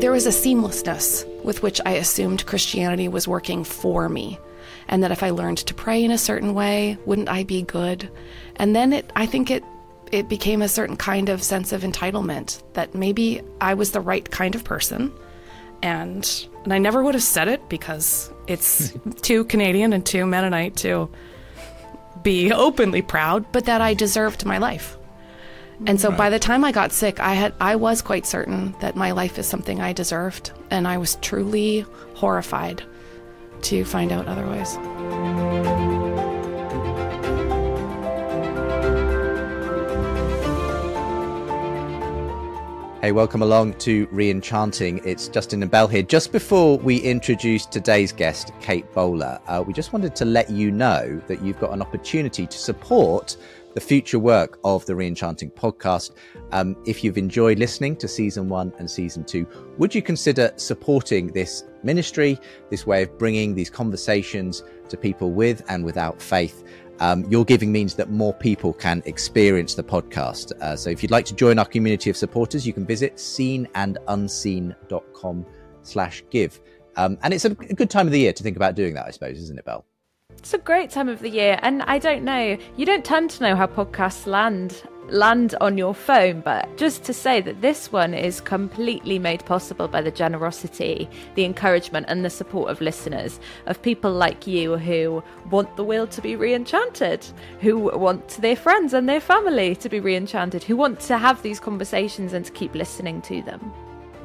there was a seamlessness with which I assumed Christianity was working for me. And that if I learned to pray in a certain way, wouldn't I be good? And then it, I think it, it became a certain kind of sense of entitlement that maybe I was the right kind of person. And, and I never would have said it because it's too Canadian and too Mennonite to be openly proud, but that I deserved my life. And so by the time I got sick, I had I was quite certain that my life is something I deserved, and I was truly horrified to find out otherwise. Hey, welcome along to Reenchanting. It's Justin and Belle here. Just before we introduce today's guest, Kate Bowler, uh, we just wanted to let you know that you've got an opportunity to support the future work of the Reenchanting podcast. Um, if you've enjoyed listening to season one and season two, would you consider supporting this ministry, this way of bringing these conversations to people with and without faith? Um, your giving means that more people can experience the podcast. Uh, so if you'd like to join our community of supporters, you can visit seenandunseen.com slash give. Um, and it's a good time of the year to think about doing that, I suppose, isn't it, Belle? It's a great time of the year, and I don't know, you don't tend to know how podcasts land land on your phone, but just to say that this one is completely made possible by the generosity, the encouragement, and the support of listeners, of people like you who want the world to be reenchanted, who want their friends and their family to be reenchanted, who want to have these conversations and to keep listening to them.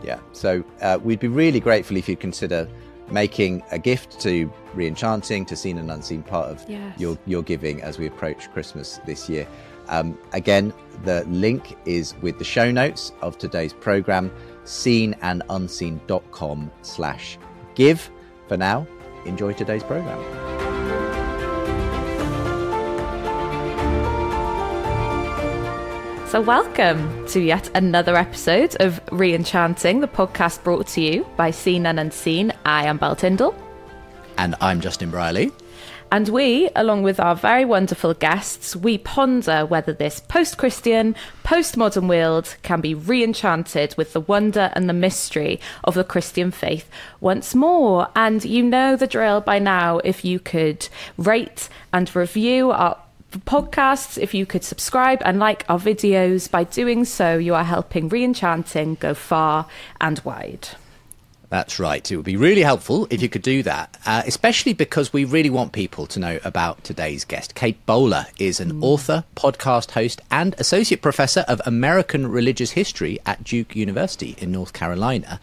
Yeah, so uh, we'd be really grateful if you'd consider making a gift to Reenchanting, to Seen and Unseen part of Yes. your, your giving as we approach Christmas this year. Um, again, the link is with the show notes of today's program, seenandunseen.com slash give. For now, enjoy today's program. So, welcome to yet another episode of Reenchanting, the podcast brought to you by Seen and Unseen. I am Belle Tindall. And I'm Justin Brierley. And we, along with our very wonderful guests, we ponder whether this post Christian, post-modern world can be re-enchanted with the wonder and the mystery of the Christian faith once more. And you know the drill by now. If you could rate and review our podcasts, if you could subscribe and like our videos, by doing so, you are helping re-enchanting go far and wide. That's right. It would be really helpful if you could do that, uh, especially because we really want people to know about today's guest. Kate Bowler is an author, podcast host, and associate professor of American religious history at Duke University in North Carolina.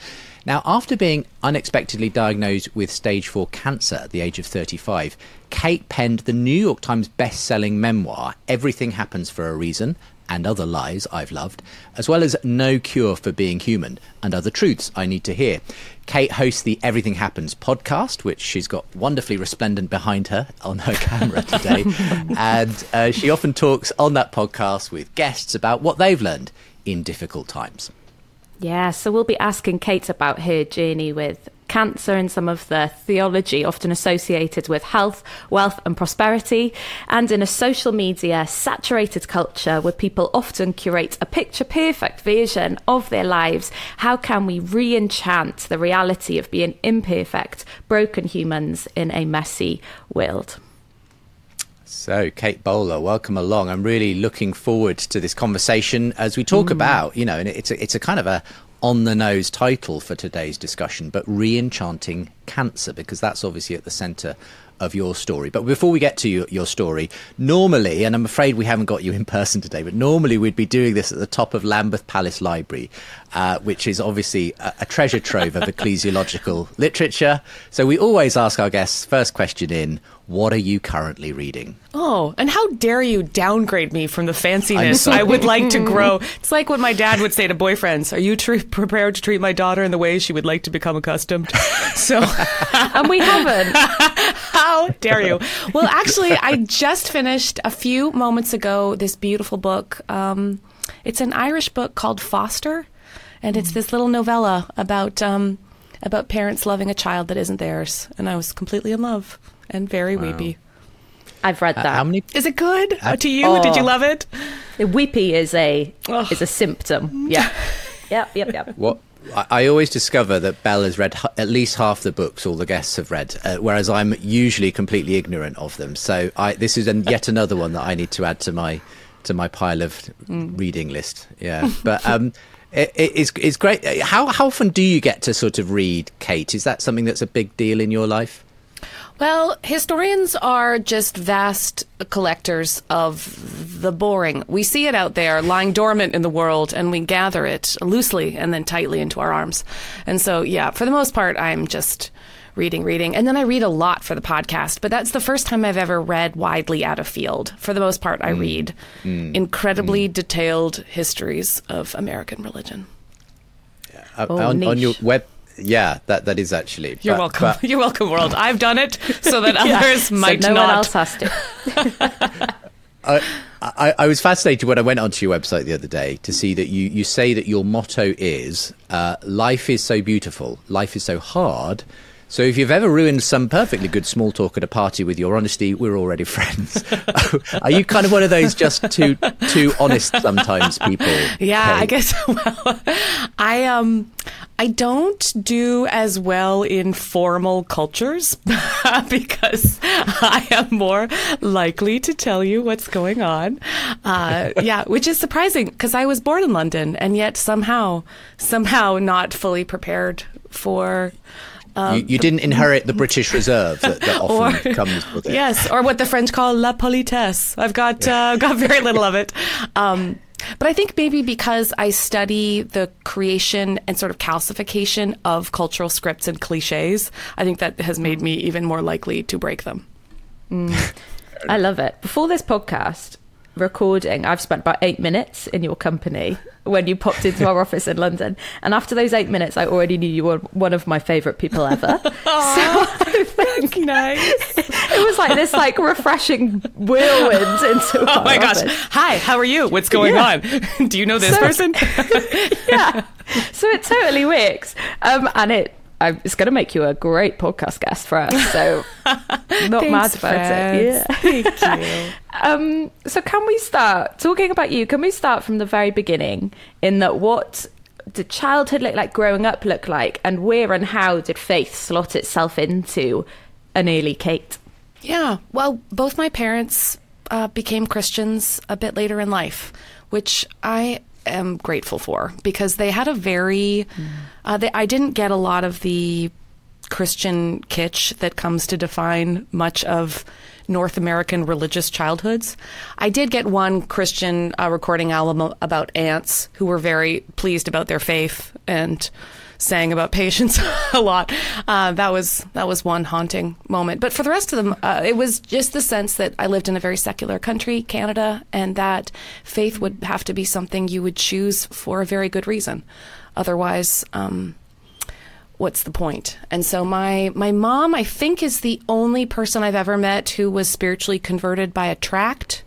Now, after being unexpectedly diagnosed with stage 4 cancer at the age of 35, Kate penned the New York Times best-selling memoir, Everything Happens for a Reason, and Other Lies I've Loved, as well as No Cure for Being Human and Other Truths I Need to Hear. Kate hosts the Everything Happens podcast, which she's got wonderfully resplendent behind her on her camera today. and uh, she often talks on that podcast with guests about what they've learned in difficult times. Yeah, so we'll be asking Kate about her journey with cancer and some of the theology often associated with health, wealth, and prosperity. And in a social media saturated culture where people often curate a picture perfect version of their lives, how can we re enchant the reality of being imperfect, broken humans in a messy world? So, Kate Bowler, welcome along. I'm really looking forward to this conversation as we talk mm. about, you know, and it's a, it's a kind of a on the nose title for today's discussion, but re-enchanting cancer, because that's obviously at the centre of your story. But before we get to your, your story, normally, and I'm afraid we haven't got you in person today, but normally we'd be doing this at the top of Lambeth Palace Library, uh, which is obviously a, a treasure trove of ecclesiological literature. So we always ask our guests, first question in, what are you currently reading? Oh, and how dare you downgrade me from the fanciness. I would like to grow? It's like what my dad would say to boyfriends Are you tr- prepared to treat my daughter in the way she would like to become accustomed? So, And we haven't. how dare you? Well, actually, I just finished a few moments ago this beautiful book. Um, it's an Irish book called Foster, and it's this little novella about. Um, about parents loving a child that isn't theirs, and I was completely in love and very weepy. I've read that. How many? Is it good Uh, to you? Did you Oh. love it? Weepy is a Ugh. is a symptom. Yeah. yep, yep, yep. What I, I always discover that Belle has read at least half the books all the guests have read, uh, whereas I'm usually completely ignorant of them. So I, this is an, yet another one that I need to add to my to my pile of mm. reading list. Yeah, but um, it, it's it's great. How how often do you get to sort of read, Kate? Is that something that's a big deal in your life? Well, historians are just vast collectors of the boring. We see it out there lying dormant in the world and we gather it loosely and then tightly into our arms. And so, yeah, for the most part, I'm just reading, reading. And then I read a lot for the podcast, but that's the first time I've ever read widely out of field. For the most part, I mm. read mm. incredibly mm. detailed histories of American religion. Yeah. Uh, oh, on, on your web yeah, that that is actually. You're but, welcome. But, You're welcome, world. I've done it so that yeah. others might so no not. one else has to. I, I, I, was fascinated when I went onto your website the other day to see that you, you say that your motto is uh, life is so beautiful, life is so hard, so if you've ever ruined some perfectly good small talk at a party with your honesty, we're already friends. Are you kind of one of those just too too honest sometimes people? Yeah, I guess. Well, I um, I don't do as well in formal cultures because I am more likely to tell you what's going on. Uh, yeah, which is surprising because I was born in London and yet somehow somehow not fully prepared for um, you, you, didn't inherit the British Reserve that, that often or, comes with it. Yes, or what the French call la politesse. I've got uh, got very little of it. Um, but I think maybe because I study the creation and sort of calcification of cultural scripts and cliches, I think that has made me even more likely to break them. Mm. I love it. Before this podcast, recording, I've spent about eight minutes in your company when you popped into our office in London. And after those eight minutes, I already knew you were one of my favourite people ever. so I think nice. It was like this like refreshing whirlwind into Oh my office. gosh. Hi, how are you? What's going yeah. on? Do you know this so, person? yeah. So it totally works. Um, and it I, it's going to make you a great podcast guest for us. So, not mad about it. Yeah. Thank you. um, so, can we start talking about you? Can we start from the very beginning? In that, what did childhood look like? Growing up look like, and where and how did faith slot itself into an early Kate? Yeah. Well, both my parents uh, became Christians a bit later in life, which I am grateful for because they had a very. Mm. Uh, they, I didn't get a lot of the Christian kitsch that comes to define much of North American religious childhoods. I did get one Christian uh, recording album about aunts who were very pleased about their faith and sang about patience a lot. Uh, that was that was one haunting moment. But for the rest of them, uh, it was just the sense that I lived in a very secular country, Canada, and that faith would have to be something you would choose for a very good reason. Otherwise, um, what's the point? And so my my mom, I think, is the only person I've ever met who was spiritually converted by a tract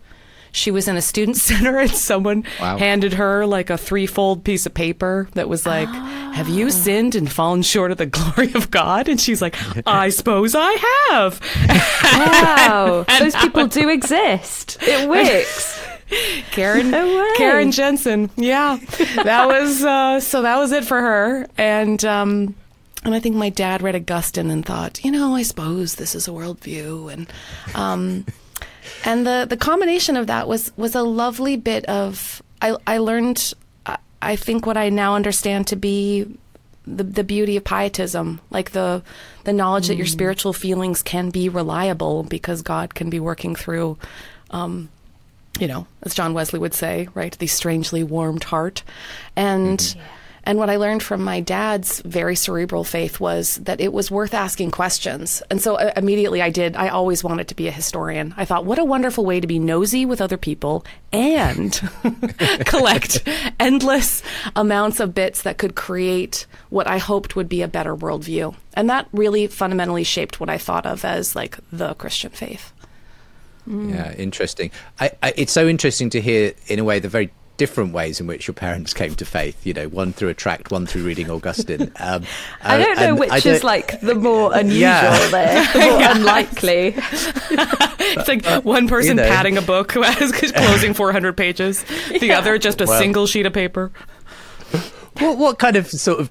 she was in a student center and someone wow. handed her like a threefold piece of paper that was like, oh. Have you sinned and fallen short of the glory of God? And she's like, I suppose I have. Wow. Those people was, do exist. It works. Karen no Karen Jensen. Yeah. That was uh, so that was it for her. And um and I think my dad read Augustine and thought, you know, I suppose this is a worldview. And um, and the the combination of that was was a lovely bit of I I learned I think what I now understand to be the the beauty of pietism, like the the knowledge mm. that your mm. spiritual feelings can be reliable because God can be working through um, you know, as John Wesley would say, right, the strangely warmed heart. And mm-hmm. And what I learned from my dad's very cerebral faith was that it was worth asking questions. And so uh, immediately I did. I always wanted to be a historian. I thought, what a wonderful way to be nosy with other people and collect endless amounts of bits that could create what I hoped would be a better worldview. And that really fundamentally shaped what I thought of as like the Christian faith. Mm. Yeah, interesting. I, I, it's so interesting to hear, in a way, the very different ways in which your parents came to faith. You know, one through a tract, one through reading Augustine. Um, I don't know which is like the more unusual yeah. there, the more unlikely. it's like one person you know. padding a book who has closing 400 pages, the yeah. other just a well, single sheet of paper. What, what kind of sort of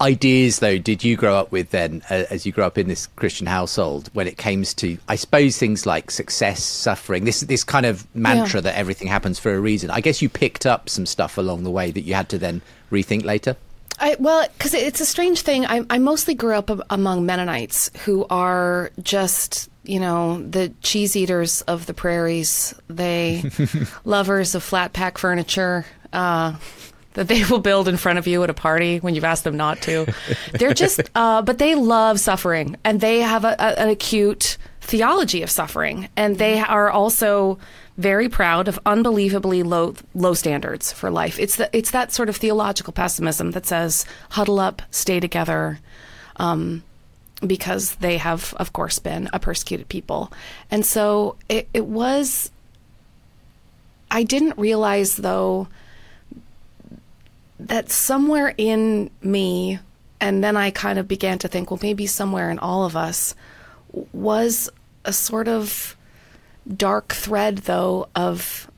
ideas, though, did you grow up with then, uh, as you grew up in this Christian household, when it came to, I suppose, things like success, suffering, this this kind of mantra yeah. that everything happens for a reason? I guess you picked up some stuff along the way that you had to then rethink later. I, well, because it's a strange thing. I, I mostly grew up among Mennonites who are just, you know, the cheese eaters of the prairies. They lovers of flat pack furniture. Uh, that they will build in front of you at a party when you've asked them not to. They're just, uh, but they love suffering and they have a, a, an acute theology of suffering. And they are also very proud of unbelievably low low standards for life. It's the, it's that sort of theological pessimism that says huddle up, stay together, um, because they have, of course, been a persecuted people, and so it, it was. I didn't realize though that somewhere in me, and then I kind of began to think, well, maybe somewhere in all of us was a sort of dark thread, though, of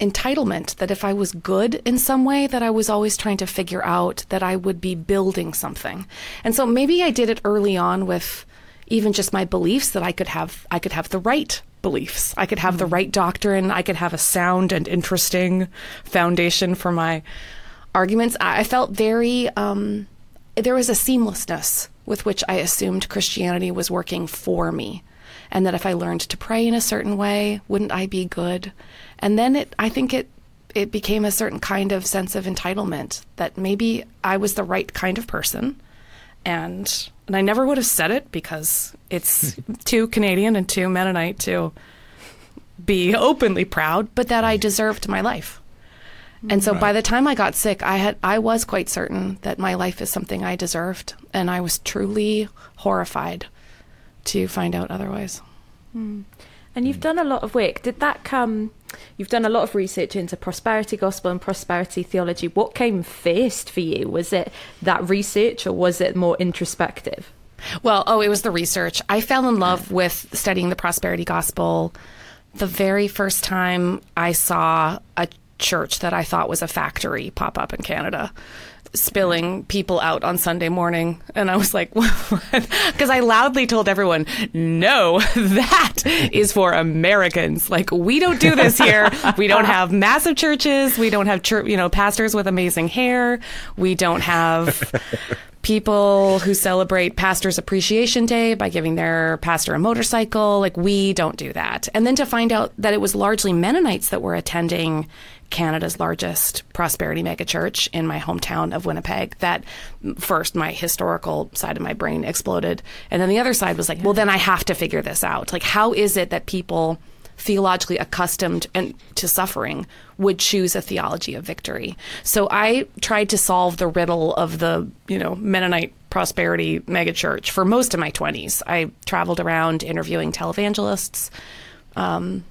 entitlement that if I was good in some way, that I was always trying to figure out that I would be building something. And so maybe I did it early on with even just my beliefs that I could have I could have the right beliefs. I could have mm-hmm. the right doctrine. I could have a sound and interesting foundation for my arguments. I felt very um, there was a seamlessness with which I assumed Christianity was working for me and that if I learned to pray in a certain way, wouldn't I be good? And then it, I think it, it became a certain kind of sense of entitlement that maybe I was the right kind of person. And, and I never would have said it because it's too Canadian and too Mennonite to be openly proud, but that I deserved my life. And so right. by the time I got sick, I had I was quite certain that my life is something I deserved, and I was truly horrified to find out otherwise. Mm. And you've done a lot of work. Did that come? You've done a lot of research into prosperity gospel and prosperity theology. What came first for you? Was it that research or was it more introspective? Well, oh, it was the research. I fell in love with studying the prosperity gospel the very first time I saw a church that I thought was a factory pop up in Canada spilling people out on Sunday morning. And I was like, because I loudly told everyone, no, that is for Americans. Like, we don't do this here. we don't have massive churches. We don't have, church, you know, pastors with amazing hair. We don't have people who celebrate Pastor's Appreciation Day by giving their pastor a motorcycle. Like, we don't do that. And then to find out that it was largely Mennonites that were attending Canada's largest prosperity megachurch in my hometown of Winnipeg. That first, my historical side of my brain exploded. And then the other side was like, yeah. well, then I have to figure this out. Like, how is it that people theologically accustomed and to suffering would choose a theology of victory? So I tried to solve the riddle of the, you know, Mennonite prosperity megachurch for most of my 20s. I traveled around interviewing televangelists. Um,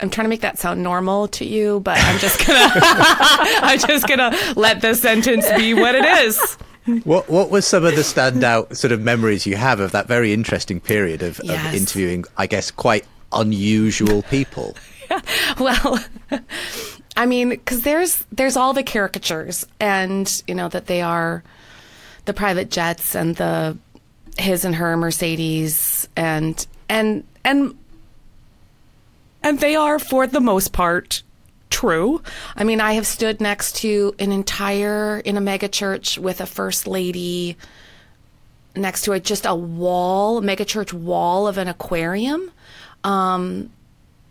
I'm trying to make that sound normal to you, but I'm just gonna I'm just gonna let this sentence be what it is. What what was some of the standout sort of memories you have of that very interesting period of, yes. of interviewing, I guess, quite unusual people? Well, I mean, because there's there's all the caricatures, and you know that they are the private jets and the his and her Mercedes, and and and and they are, for the most part, true. I mean, I have stood next to an entire, in a megachurch with a first lady next to it, just a wall, megachurch wall of an aquarium. Um,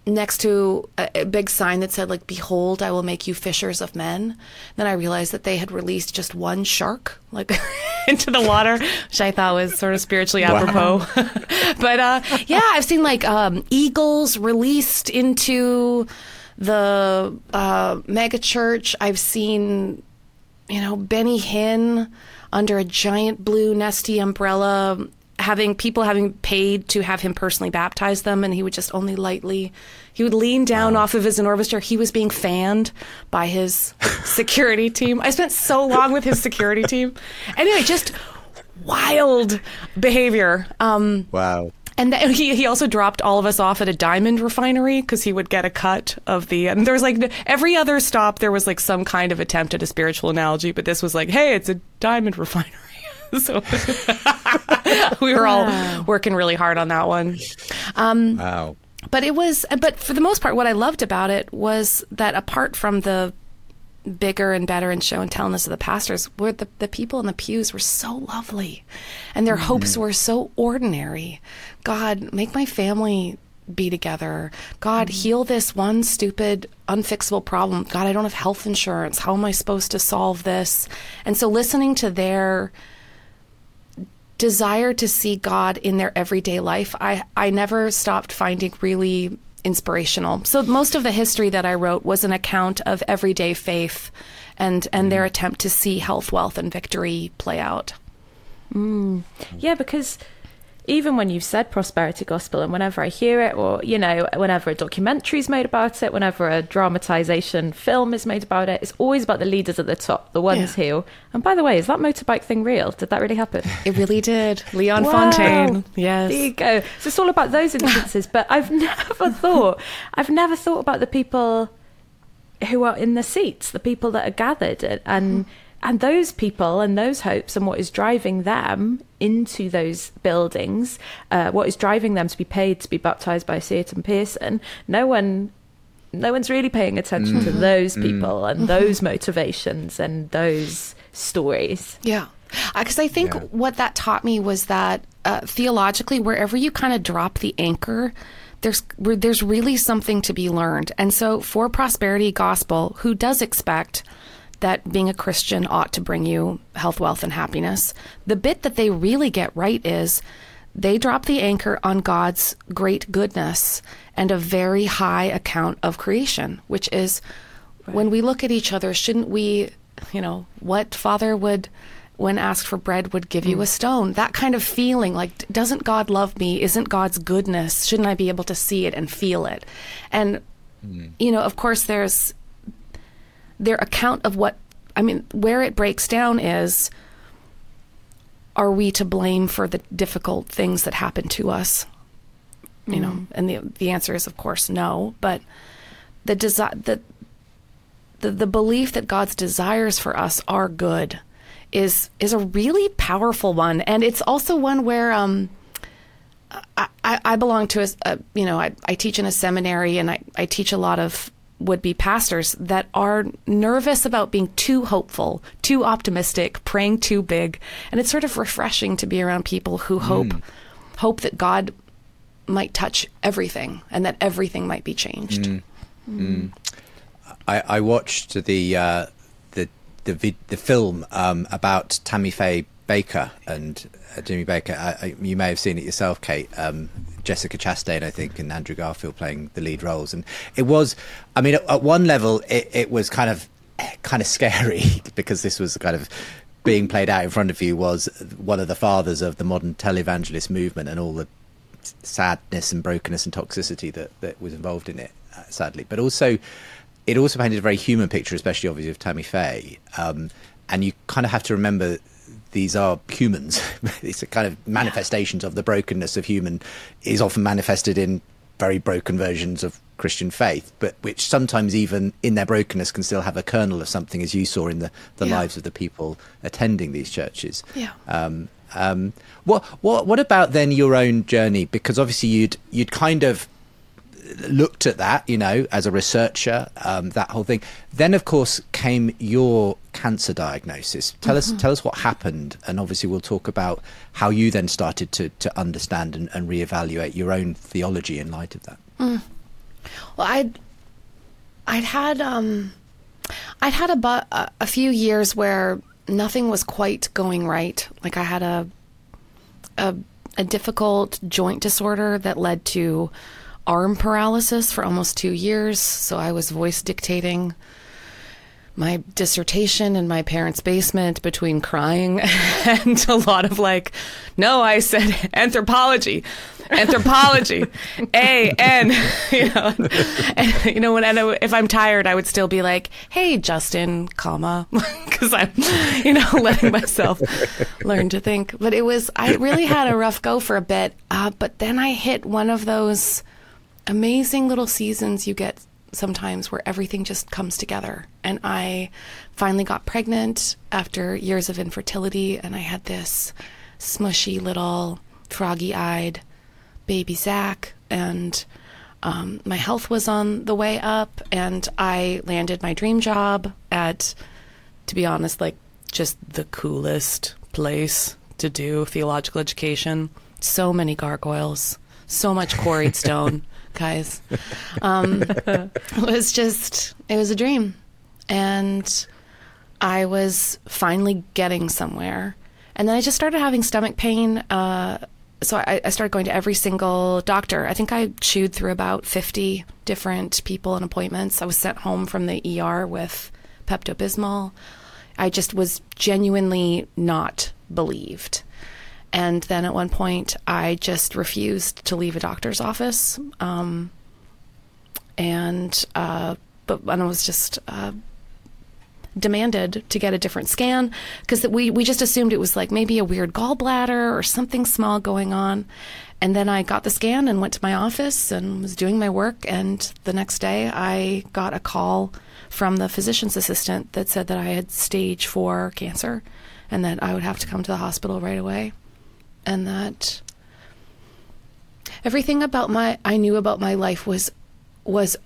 next to a, big sign that said like behold i will make you fishers of men. Then i realized that they had released just one shark like into the water which i thought was sort of spiritually apropos. Wow. but uh, yeah i've seen like um, eagles released into the uh, mega church. I've seen you know benny hinn under a giant blue nesty umbrella having people having paid to have him personally baptize them, and he would just only lightly he would lean down wow. off of his enormous chair. He was being fanned by his security team. I spent so long with his security team. Anyway, just wild behavior. Um, wow. And then he, he also dropped all of us off at a diamond refinery because he would get a cut of the. And there was like every other stop, there was like some kind of attempt at a spiritual analogy, but this was like, hey, it's a diamond refinery. so we were all working really hard on that one. Um, Wow. but it was, but for the most part, what I loved about it was that apart from the bigger and better and show and tellness of the pastors, were the, the people in the pews were so lovely and their hopes were so ordinary. God, make my family be together. God, heal this one stupid, unfixable problem. God, I don't have health insurance. How am I supposed to solve this? And so listening to their desire to see God in their everyday life, I, I never stopped finding really inspirational. So most of the history that I wrote was an account of everyday faith and, and their mm. attempt to see health, wealth, and victory play out. Mm. Yeah, because even when you've said prosperity gospel, and whenever I hear it, or you know, whenever a documentary is made about it, whenever a dramatization film is made about it, it's always about the leaders at the top, the ones Yeah. who. And by the way, is that motorbike thing real? Did that really happen? It really did. Leon Wow. Fontaine. Yes. There you go. So it's all about those instances. but I've never thought, I've never thought about the people who are in the seats, the people that are gathered, and and, and those people and those hopes and what is driving them into those buildings, uh, what is driving them to be paid to be baptized by Seaton Pearson. No one. No one's really paying attention to those people and those motivations and those stories. Yeah. Because I think Yeah. what that taught me was that uh, theologically, wherever you kind of drop the anchor, there's there's really something to be learned. And so, for prosperity gospel, who does expect that being a Christian ought to bring you health, wealth, and happiness, the bit that they really get right is they drop the anchor on God's great goodness and a very high account of creation, which is when we look at each other, shouldn't we, you know, what father would, when asked for bread, would give you a stone? That kind of feeling like, doesn't God love me? Isn't God's goodness? Shouldn't I be able to see it and feel it? And, hmm. you know, of course, there's their account of what, I mean, where it breaks down is are we to blame for the difficult things that happen to us? You know, and the the answer is of course no, but the desi- the, the the belief that God's desires for us are good is is a really powerful one, and it's also one where um, I, I I belong to a, a you know I, I teach in a seminary and I, I teach a lot of would be pastors that are nervous about being too hopeful, too optimistic, praying too big, and it's sort of refreshing to be around people who hope hope that God might touch everything and that everything might be changed. I, I watched the uh, the the, vid, the film um, about Tammy Faye Bakker and uh, Jimmy Bakker. I, I, you may have seen it yourself, Kate. Um, Jessica Chastain, I think, and Andrew Garfield playing the lead roles, and it was. I mean, at, at one level, it, it was kind of kind of scary because this was kind of being played out in front of you was one of the fathers of the modern televangelist movement and all the sadness and brokenness and toxicity that, that was involved in it, uh, sadly. But also, it also painted a very human picture, especially obviously of Tammy Faye. Um, and you kind of have to remember these are humans. it's a kind of manifestations of the brokenness of human is often manifested in very broken versions of Christian faith, but which sometimes even in their brokenness can still have a kernel of something, as you saw in the, the Yeah. lives of the people attending these churches. Yeah. Um, um, what what what about then your own journey? Because obviously you'd you'd kind of looked at that, you know, as a researcher, um, that whole thing. Then, of course, came your cancer diagnosis. Tell us tell us what happened, and obviously we'll talk about how you then started to to understand and, and reevaluate your own theology in light of that. Well, I'd I'd had um, I'd had a, bu- a a few years where nothing was quite going right. Like I had a a, a difficult joint disorder that led to arm paralysis for almost two years. So I was voice dictating my dissertation in my parents' basement between crying and a lot of like, no, I said anthropology, anthropology, A N, you know, and, you know, when I, if I'm tired, I would still be like, hey, Justin, comma, because I'm, you know, letting myself learn to think. But it was, I really had a rough go for a bit, uh, but then I hit one of those amazing little seasons you get sometimes where everything just comes together. And I finally got pregnant after years of infertility, and I had this smushy little froggy eyed baby Zach, and um, my health was on the way up, and I landed my dream job at, to be honest, like just the coolest place to do theological education. So many gargoyles, so much quarried stone guys. Um, it was just, it was a dream. And I was finally getting somewhere. And then I just started having stomach pain. Uh, so I, I, started going to every single doctor. I think I chewed through about 50 different people and appointments. I was sent home from the ER with Pepto Bismol. I just was genuinely not believed. And then at one point, I just refused to leave a doctor's office. Um, and, uh, but and I was just uh, demanded to get a different scan because we, we just assumed it was like maybe a weird gallbladder or something small going on. And then I got the scan and went to my office and was doing my work. And the next day, I got a call from the physician's assistant that said that I had stage four cancer and that I would have to come to the hospital right away and that everything about my I knew about my life was was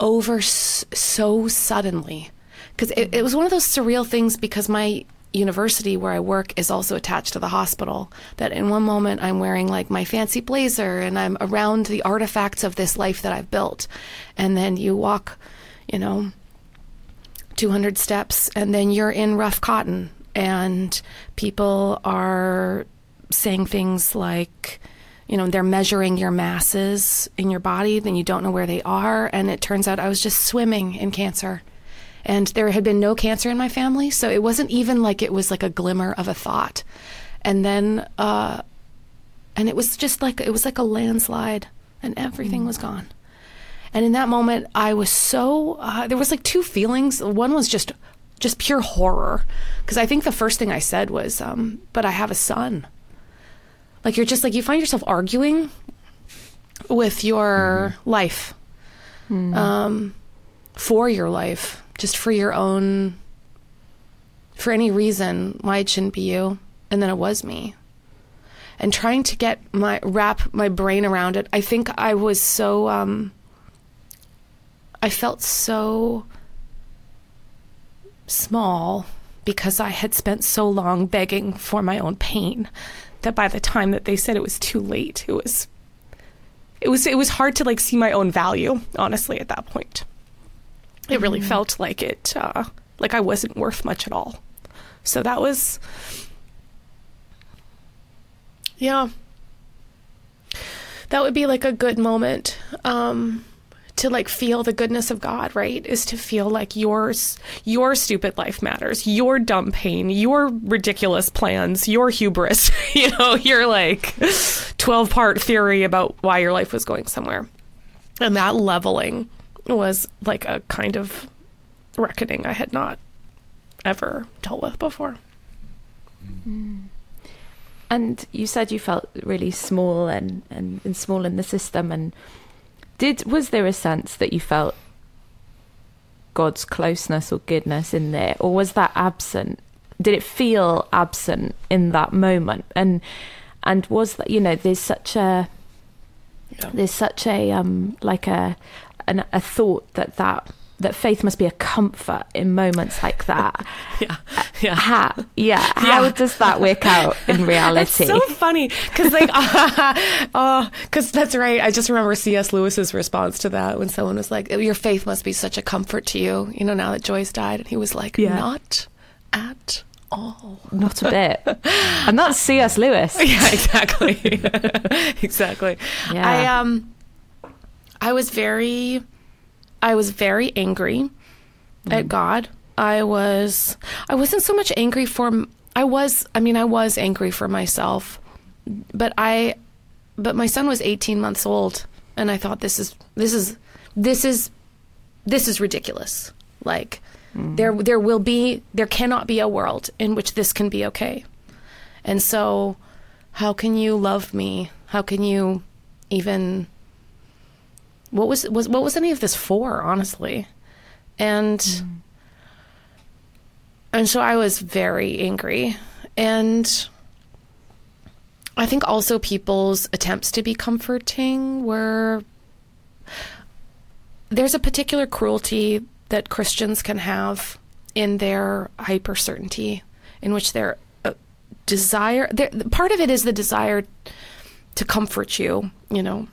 over so suddenly because it, it was one of those surreal things because my university where I work is also attached to the hospital. That in one moment I'm wearing like my fancy blazer and I'm around the artifacts of this life that I've built. And then you walk, you know, 200 steps and then you're in rough cotton and people are saying things like, you know, they're measuring your masses in your body, then you don't know where they are. And it turns out I was just swimming in cancer. And there had been no cancer in my family. So it wasn't even like it was like a glimmer of a thought. And then, uh, and it was just like, it was like a landslide and everything mm. was gone. And in that moment, I was so, uh, there was like two feelings. One was just, just pure horror. Because I think the first thing I said was, um, but I have a son. Like you're just like you find yourself arguing with your mm-hmm. life, mm. um, for your life, just for your own, for any reason why it shouldn't be you, and then it was me. And trying to get my wrap my brain around it, I think I was so. Um, I felt so small because I had spent so long begging for my own pain that by the time that they said it was too late, it was it was it was hard to like see my own value, honestly, at that point. It really mm felt like it uh, like I wasn't worth much at all. So that was yeah. That would be like a good moment. Um to like feel the goodness of God, right? Is to feel like yours, your stupid life matters, your dumb pain, your ridiculous plans, your hubris, you know, your like 12 part theory about why your life was going somewhere. And that leveling was like a kind of reckoning I had not ever dealt with before. Mm. And you said you felt really small and, and, and small in the system and did was there a sense that you felt God's closeness or goodness in there, or was that absent? Did it feel absent in that moment? And and was that you know there's such a yeah. there's such a um like a an, a thought that that that faith must be a comfort in moments like that. yeah, yeah, how, yeah. How yeah. does that work out in reality? It's so funny because, like, oh, because that's right. I just remember C.S. Lewis's response to that when someone was like, "Your faith must be such a comfort to you," you know, now that Joy's died, and he was like, yeah. "Not at." all. Not a bit. and that's C.S. Lewis. Yeah, exactly. exactly. Yeah. I um I was very I was very angry at mm. God. I was I wasn't so much angry for I was I mean I was angry for myself. But I but my son was 18 months old and I thought this is this is this is this is ridiculous. Like mm. there there will be there cannot be a world in which this can be okay. And so how can you love me? How can you even what was was what was any of this for, honestly? And and so I was very angry. And I think also people's attempts to be comforting were there's a particular cruelty that Christians can have in their hyper certainty, in which their uh, desire, their, part of it is the desire to comfort you, you know,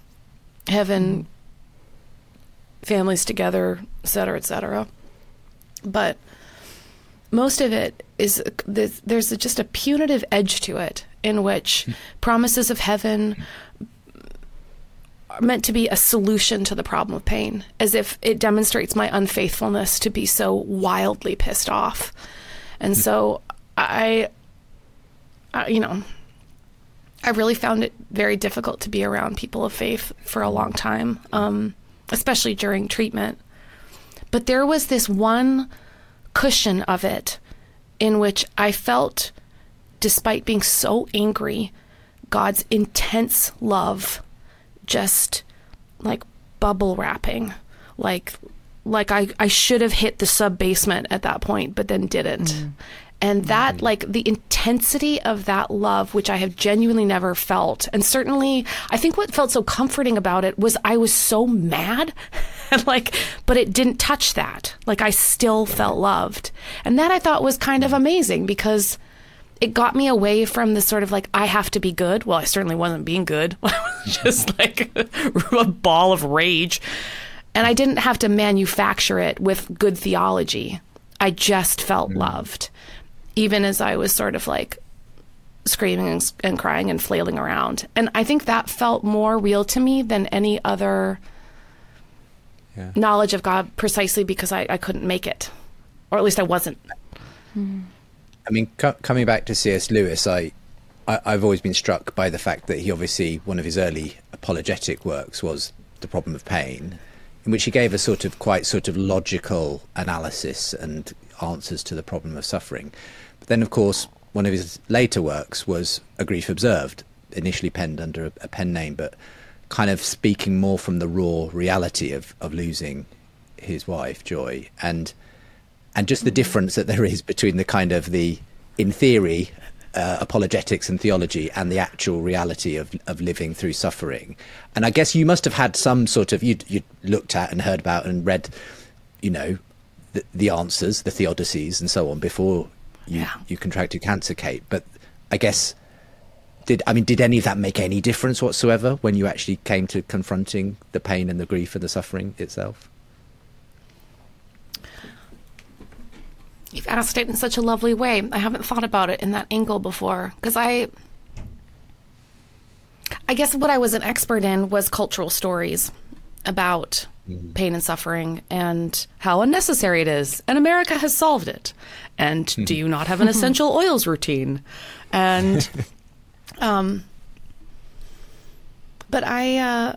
heaven, families together, et cetera, et cetera. But most of it is there's just a punitive edge to it in which promises of heaven are meant to be a solution to the problem of pain, as if it demonstrates my unfaithfulness to be so wildly pissed off. And so I, I you know, I really found it very difficult to be around people of faith for a long time, um, especially during treatment. But there was this one cushion of it in which I felt, despite being so angry, God's intense love just like bubble wrapping. Like like I, I should have hit the sub basement at that point, but then didn't. Mm. And that, mm. like, the intensity of that love, which I have genuinely never felt. And certainly, I think what felt so comforting about it was I was so mad. and like, but it didn't touch that. Like, I still felt loved. And that I thought was kind of amazing because it got me away from the sort of like, I have to be good. Well, I certainly wasn't being good. I was just like a ball of rage. And I didn't have to manufacture it with good theology. I just felt mm. loved even as I was sort of like screaming and, and, crying and flailing around. And I think that felt more real to me than any other yeah. knowledge of God, precisely because I, I, couldn't make it, or at least I wasn't. I mean, co- coming back to C.S. Lewis, I, I I've always been struck by the fact that he obviously one of his early apologetic works was the problem of pain, in which he gave a sort of quite sort of logical analysis and answers to the problem of suffering. But then, of course, one of his later works was A Grief Observed, initially penned under a, a pen name, but kind of speaking more from the raw reality of, of losing his wife, Joy, and and just the difference that there is between the kind of the, in theory, uh, apologetics and theology and the actual reality of of living through suffering. And I guess you must have had some sort of you you looked at and heard about and read, you know, the, the answers, the theodicies, and so on before you yeah. you contracted cancer, Kate. But I guess did I mean did any of that make any difference whatsoever when you actually came to confronting the pain and the grief and the suffering itself? You've asked it in such a lovely way. I haven't thought about it in that angle before because I I guess what I was an expert in was cultural stories about mm-hmm. pain and suffering and how unnecessary it is. And America has solved it. And mm-hmm. do you not have an essential oils routine? And, um, but I, uh,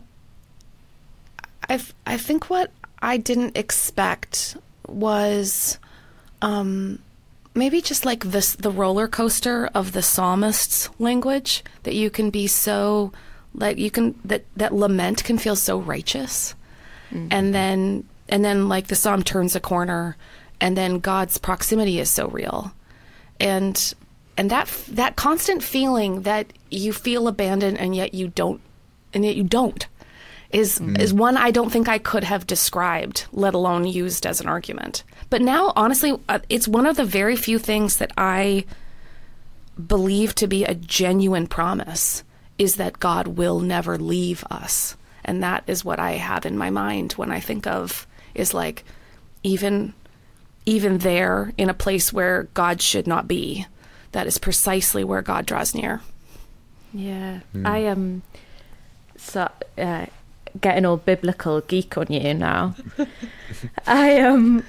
I, I think what I didn't expect was, um, maybe just like this the roller coaster of the psalmist's language that you can be so like you can that that lament can feel so righteous mm-hmm. and then and then like the psalm turns a corner and then god's proximity is so real and and that that constant feeling that you feel abandoned and yet you don't and yet you don't is mm. is one I don't think I could have described, let alone used as an argument. But now, honestly, uh, it's one of the very few things that I believe to be a genuine promise is that God will never leave us. And that is what I have in my mind when I think of is like even even there in a place where God should not be. That is precisely where God draws near. Yeah. Mm. I am um, so uh, getting all biblical geek on you now. I um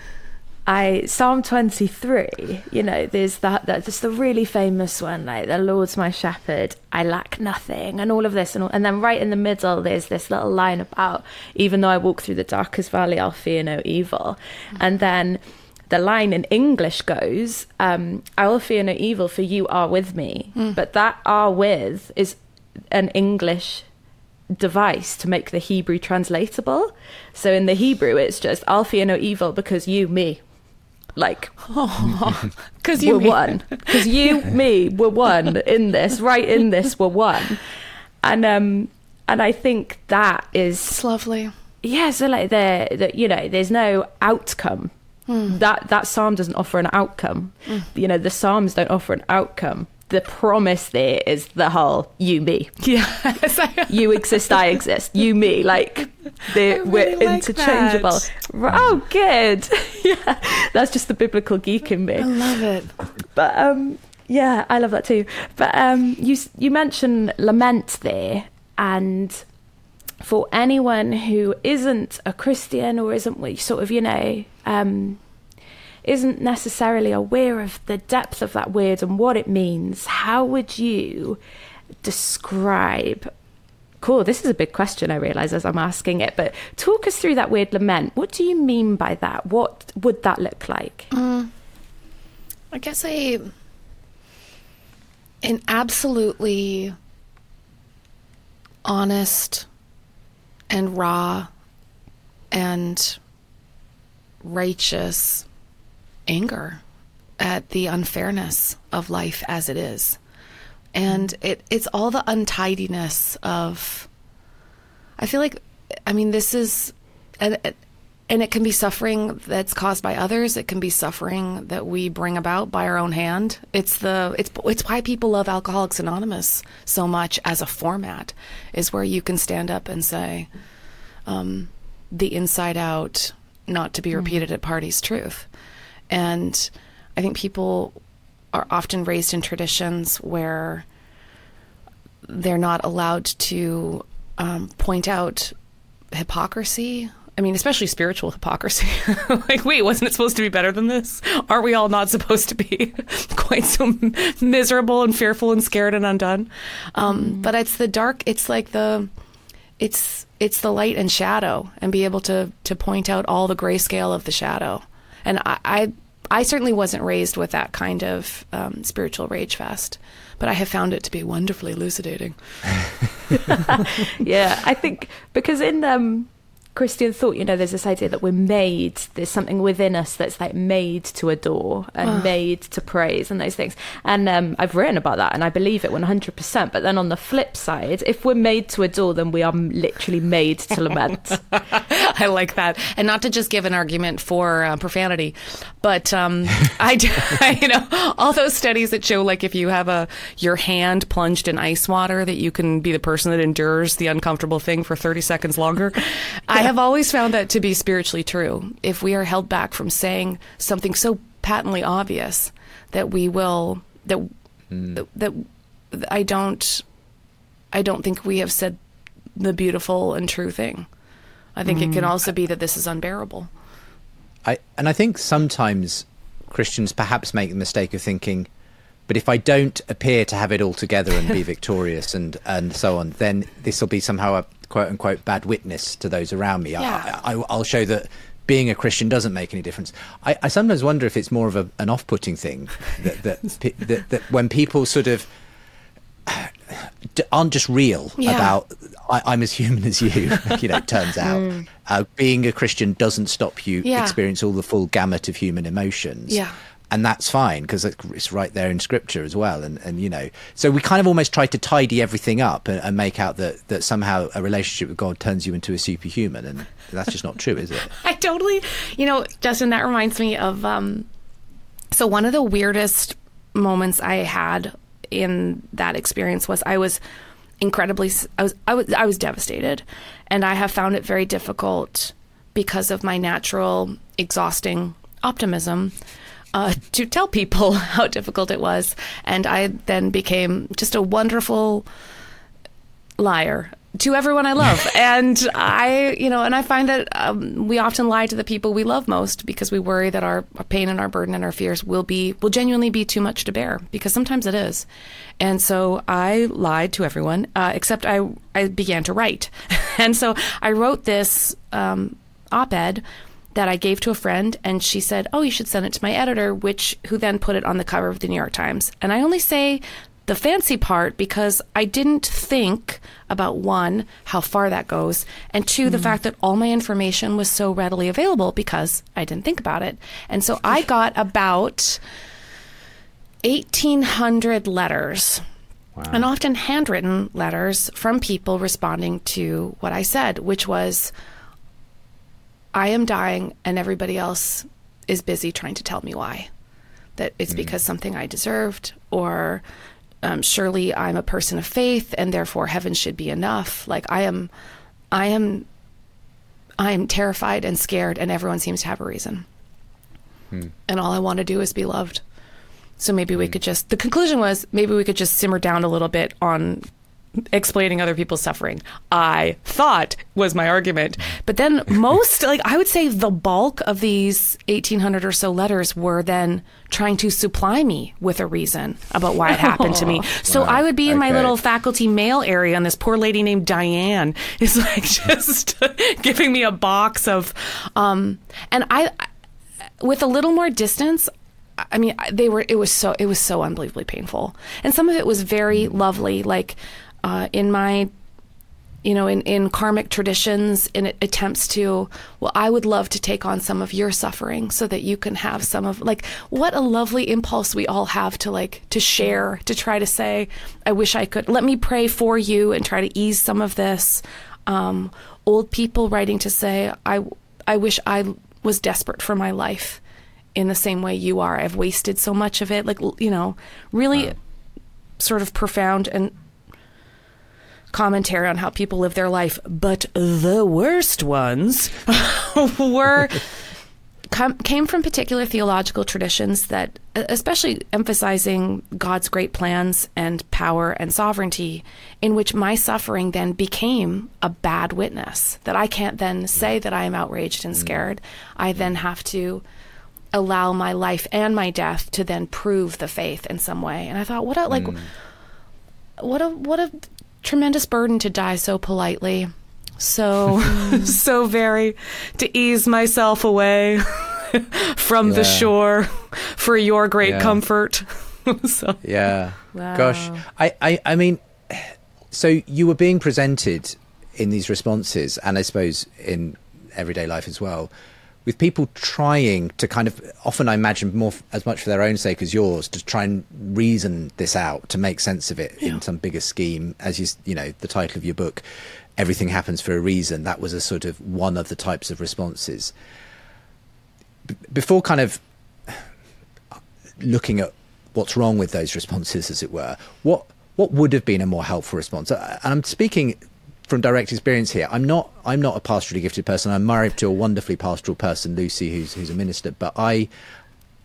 I Psalm 23, you know, there's that that's the really famous one, like the Lord's my shepherd, I lack nothing, and all of this, and all, and then right in the middle, there's this little line about even though I walk through the darkest valley, I'll fear no evil, and then the line in English goes, um, I will fear no evil, for you are with me. Mm. But that are with is an English device to make the Hebrew translatable. So in the Hebrew, it's just, I'll fear no evil because you, me. Like, Because we're one. Because you, me, we're one in this, right in this, we're one. And, um, and I think that is It's lovely. yeah, so like there, the you know, there's no outcome. That that psalm doesn't offer an outcome. You know, the psalms don't offer an outcome. The promise there is the whole you me. Yes. You exist, I exist. You me, like they I we're like interchangeable. that. Oh, good. yeah, that's just the biblical geek in me. I love it. But um, yeah, I love that too. But um, you you mentioned lament there, and for anyone who isn't a Christian or isn't sort of you know um, isn't necessarily aware of the depth of that word and what it means, how would you describe? Cool, this is a big question. I realise as I'm asking it, but talk us through that word lament. What do you mean by that? What would that look like? Mm. I guess a an absolutely honest and raw and righteous anger at the unfairness of life as it is. And it, it's all the untidiness of I feel like I mean this is and and it can be suffering that's caused by others. It can be suffering that we bring about by our own hand. It's the it's it's why people love Alcoholics Anonymous so much as a format is where you can stand up and say um, the inside out, not to be repeated at parties truth. And I think people are often raised in traditions where they're not allowed to um, point out hypocrisy. I mean, especially spiritual hypocrisy. like, wait, wasn't it supposed to be better than this? Aren't we all not supposed to be quite so miserable and fearful and scared and undone? Um, But it's the dark. It's like the, it's it's the light and shadow, and be able to to point out all the grayscale of the shadow. And I I, I certainly wasn't raised with that kind of um, spiritual rage fest, but I have found it to be wonderfully elucidating. yeah, I think because in um, Christian thought, you know, there's this idea that we're made, there's something within us that's like made to adore and made to praise and those things. And um, I've written about that and I believe it 100%. But then on the flip side, if we're made to adore, then we are literally made to lament. I like that, and not to just give an argument for uh, profanity, but um, I, d- you know, all those studies that show like if you have a your hand plunged in ice water, that you can be the person that endures the uncomfortable thing for thirty seconds longer. I have always found that to be spiritually true. If we are held back from saying something so patently obvious, that we will that hmm. that, that I don't I don't think we have said the beautiful and true thing. I think it can hmm. also be that this is unbearable. I, and I think sometimes Christians perhaps make the mistake of thinking, but if I don't appear to have it all together and be victorious and, and so on, then this will be somehow a quote unquote bad witness to those around me. Yeah. I, I, I'll show that being a Christian doesn't make any difference. I, I sometimes wonder if it's more of a, an off putting thing that, that, that, that when people sort of aren't just real Yeah. about I, I'm as human as you. you know, it turns out uh, being a Christian doesn't stop you Yeah. experience all the full gamut of human emotions. Yeah. And that's fine because it's right there in scripture as well. And, and, you know, so we kind of almost try to tidy everything up and, and make out that, that somehow a relationship with God turns you into a superhuman. And that's just not true, is it? I totally, you know, Justin, that reminds me of. Um, so one of the weirdest moments I had in that experience was I was incredibly, I was, I was, I was devastated, and I have found it very difficult because of my natural, exhausting optimism. Uh, to tell people how difficult it was, and I then became just a wonderful liar to everyone I love. and I, you know, and I find that um, we often lie to the people we love most because we worry that our, our pain and our burden and our fears will be, will genuinely be too much to bear because sometimes it is. And so I lied to everyone, uh, except I, I began to write. and so I wrote this um, op ed that I gave to a friend, and she said, "Oh, you should send it to my editor," which who then put it on the cover of the New York Times. And I only say the fancy part because I didn't think about one, how far that goes, and two, mm. the fact that all my information was so readily available because I didn't think about it. And so I got about 1,800 letters. Wow. And often handwritten letters from people responding to what I said, which was, I am dying and everybody else is busy trying to tell me why. That it's mm. because something I deserved or um, surely I'm a person of faith and therefore heaven should be enough. Like I am, I am, I am terrified and scared, and everyone seems to have a reason. Hmm. And all I want to do is be loved. So maybe hmm. we could just. The conclusion was maybe we could just simmer down a little bit on explaining other people's suffering. I thought was my argument. But then most, like I would say the bulk of these 1800 or so letters were then trying to supply me with a reason about why it happened to me. So wow. I would be in okay. my little faculty mail area and this poor lady named Diane is like just giving me a box of, um, and I, with a little more distance, I mean, they were. It was so. It was so unbelievably painful, and some of it was very lovely. Like uh, in my you know, in, in karmic traditions, in attempts to, well, I would love to take on some of your suffering so that you can have some of, like, what a lovely impulse we all have to, like, to share, to try to say, I wish I could, let me pray for you and try to ease some of this. Um, old people writing to say, I, I wish I was desperate for my life in the same way you are. I've wasted so much of it. Like, you know, really wow. sort of profound and commentary on how people live their life, but the worst ones were come, came from particular theological traditions that, especially emphasizing God's great plans and power and sovereignty, in which my suffering then became a bad witness. That I can't then say that I am outraged and scared. I then have to allow my life and my death to then prove the faith in some way. And I thought, what a like. Mm. What a what a tremendous burden to die so politely. So, so very to ease myself away from yeah. the shore for your great yeah. comfort. so. Yeah. Wow. Gosh, I, I, I mean, so you were being presented in these responses, and I suppose in everyday life as well, with people trying to kind of often I imagine more as much for their own sake as yours to try and reason this out to make sense of it yeah. in some bigger scheme. As you you know the title of your book everything happens for a reason that was a sort of one of the types of responses. B- before kind of looking at what's wrong with those responses as it were what what would have been a more helpful response? And I'm speaking from direct experience here, I'm not I'm not a pastorally gifted person. I'm married to a wonderfully pastoral person, Lucy, who's who's a minister. But I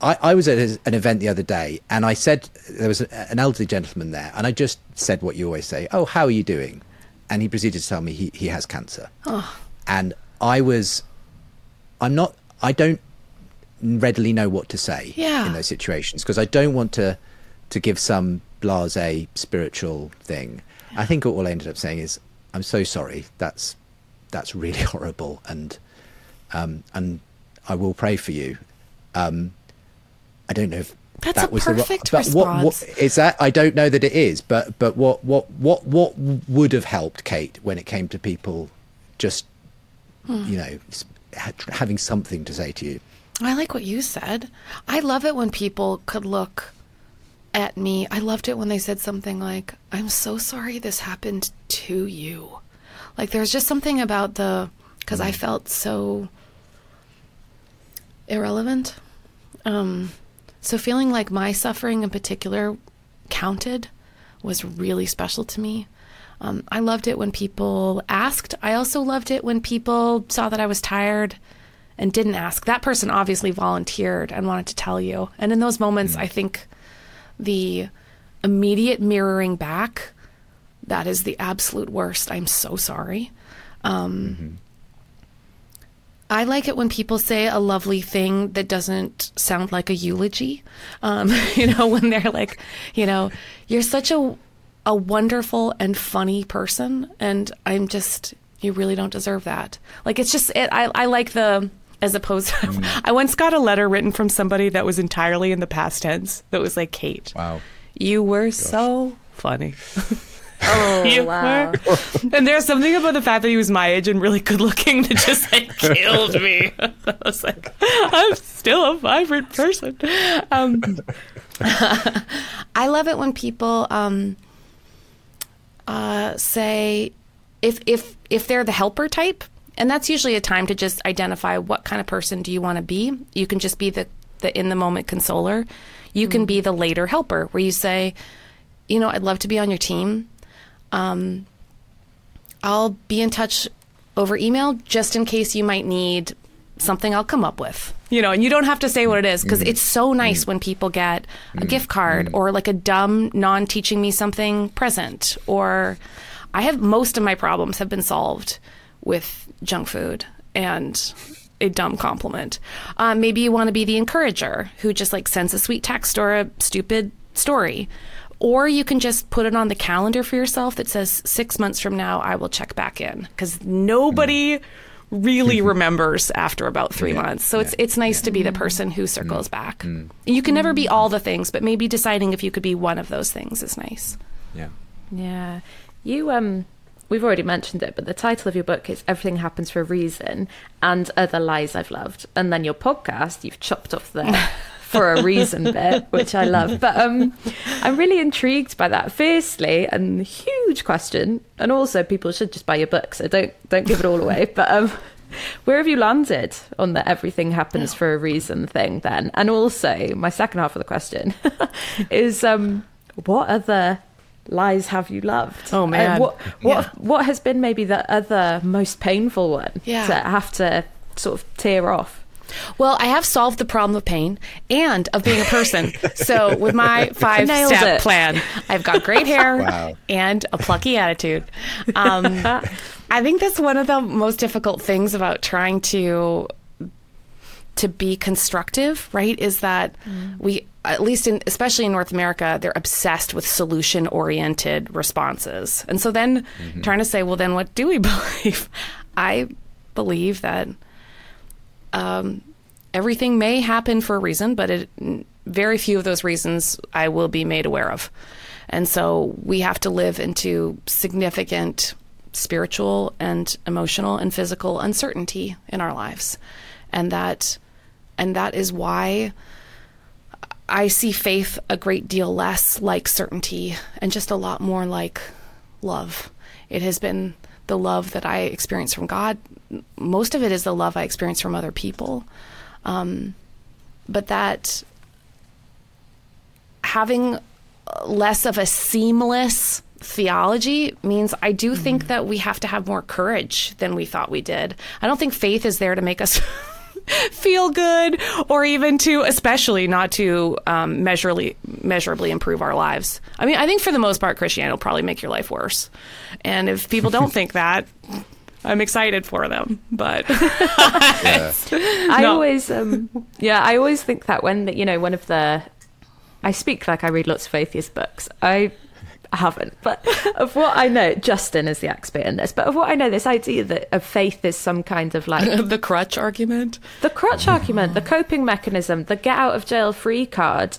I, I was at an event the other day, and I said there was an elderly gentleman there, and I just said what you always say: "Oh, how are you doing?" And he proceeded to tell me he he has cancer. Oh. And I was, I'm not, I don't readily know what to say yeah. in those situations because I don't want to to give some blase spiritual thing. I think all I ended up saying is I'm so sorry. That's that's really horrible, and um, and I will pray for you. Um, I don't know if that's that a was perfect the but response. What, what is that? I don't know that it is, but but what what what what would have helped Kate when it came to people just hmm. you know having something to say to you? I like what you said. I love it when people could look at me. I loved it when they said something like, I'm so sorry this happened to you. Like there's just something about the, because I mm. felt so irrelevant. Um, so feeling like my suffering in particular counted was really special to me. Um, I loved it when people asked. I also loved it when people saw that I was tired and didn't ask. That person obviously volunteered and wanted to tell you. And in those moments, mm. I think the immediate mirroring back that is the absolute worst. I'm so sorry. Um, Mm-hmm. I like it when people say a lovely thing that doesn't sound like a eulogy. Um, you know, when they're like, you know, you're such a a wonderful and funny person, and I'm just you really don't deserve that. Like it's just it, I I like the as opposed. To, I once got a letter written from somebody that was entirely in the past tense. That was like Kate. Wow. You were so funny. Oh, You wow. were. And there's something about the fact that he was my age and really good looking that just like killed me. I was like, I'm still a vibrant person. Um, I love it when people um, uh, say if if if they're the helper type, and that's usually a time to just identify what kind of person do you want to be. You can just be the the in the moment consoler. You can be mm-hmm. the later helper, where you say, you know, I'd love to be on your team. Um, I'll be in touch over email just in case you might need something I'll come up with. You know, and you don't have to say what it is because it's so mm-hmm. nice when people get a gift mm-hmm. card or like a dumb non teaching me something present or I have most of my problems have been solved with junk food and a dumb compliment. Um, maybe you want to be the encourager who just like sends a sweet text or a stupid story. Or you can just put it on the calendar for yourself that says six months from now, I will check back in. Because nobody really remembers after about three months. So it's it's nice to be the person who circles back. You can never be all the things, but maybe deciding if you could be one of those things is nice. Yeah. Yeah. You um we've already mentioned it, but the title of your book is Everything Happens for a Reason and Other Lies I've Loved. And then your podcast, you've chopped off the for a reason bit, which I love. But um I'm really intrigued by that. Firstly, and huge question, and also people should just buy your book, so don't don't give it all away. But um where have you landed on the everything happens for a reason thing then? And also, my second half of the question is um what other lies have you loved? Oh, man. And what what Yeah. what has been maybe the other most painful one Yeah. to have to sort of tear off? Well, I have solved the problem of pain and of being a person. so with my five Nailed step it. plan, I've got great hair Wow. and a plucky attitude. Um, I think that's one of the most difficult things about trying to to be constructive, right? Is that we at least in especially in North America, they're obsessed with solution oriented responses. And so then trying to say, well then what do we believe? I believe that um, everything may happen for a reason, but it, very few of those reasons I will be made aware of. And so we have to live into significant spiritual and emotional and physical uncertainty in our lives. And that and that is why I see faith a great deal less like certainty and just a lot more like love. It has been the love that I experience from God. Most of it is the love I experience from other people. Um, but that having less of a seamless theology means I do think that we have to have more courage than we thought we did. I don't think faith is there to make us feel good or even to especially not to um, measurably measurably improve our lives. I mean, I think for the most part Christianity will probably make your life worse. And if people don't think that, I'm excited for them, but I No. always, um, yeah, I always think that when you know one of the, I speak like I read lots of atheist books. I haven't, but of what I know, Justin is the expert in this. But of what I know, this idea that of faith is some kind of like the crutch argument. the crutch argument, the coping mechanism, the get out of jail free card,